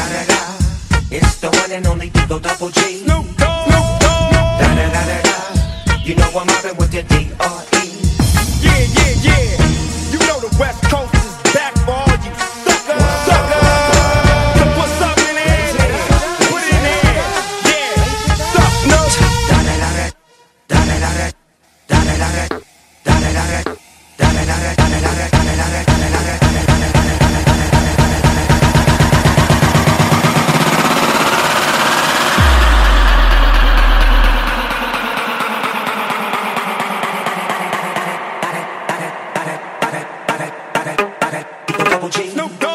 da da da. It's the one and only D-O Double G. Snoop Dogg. Da da da da da. You know I'm mobbing with the D got it. Double G. Snoop Dogg.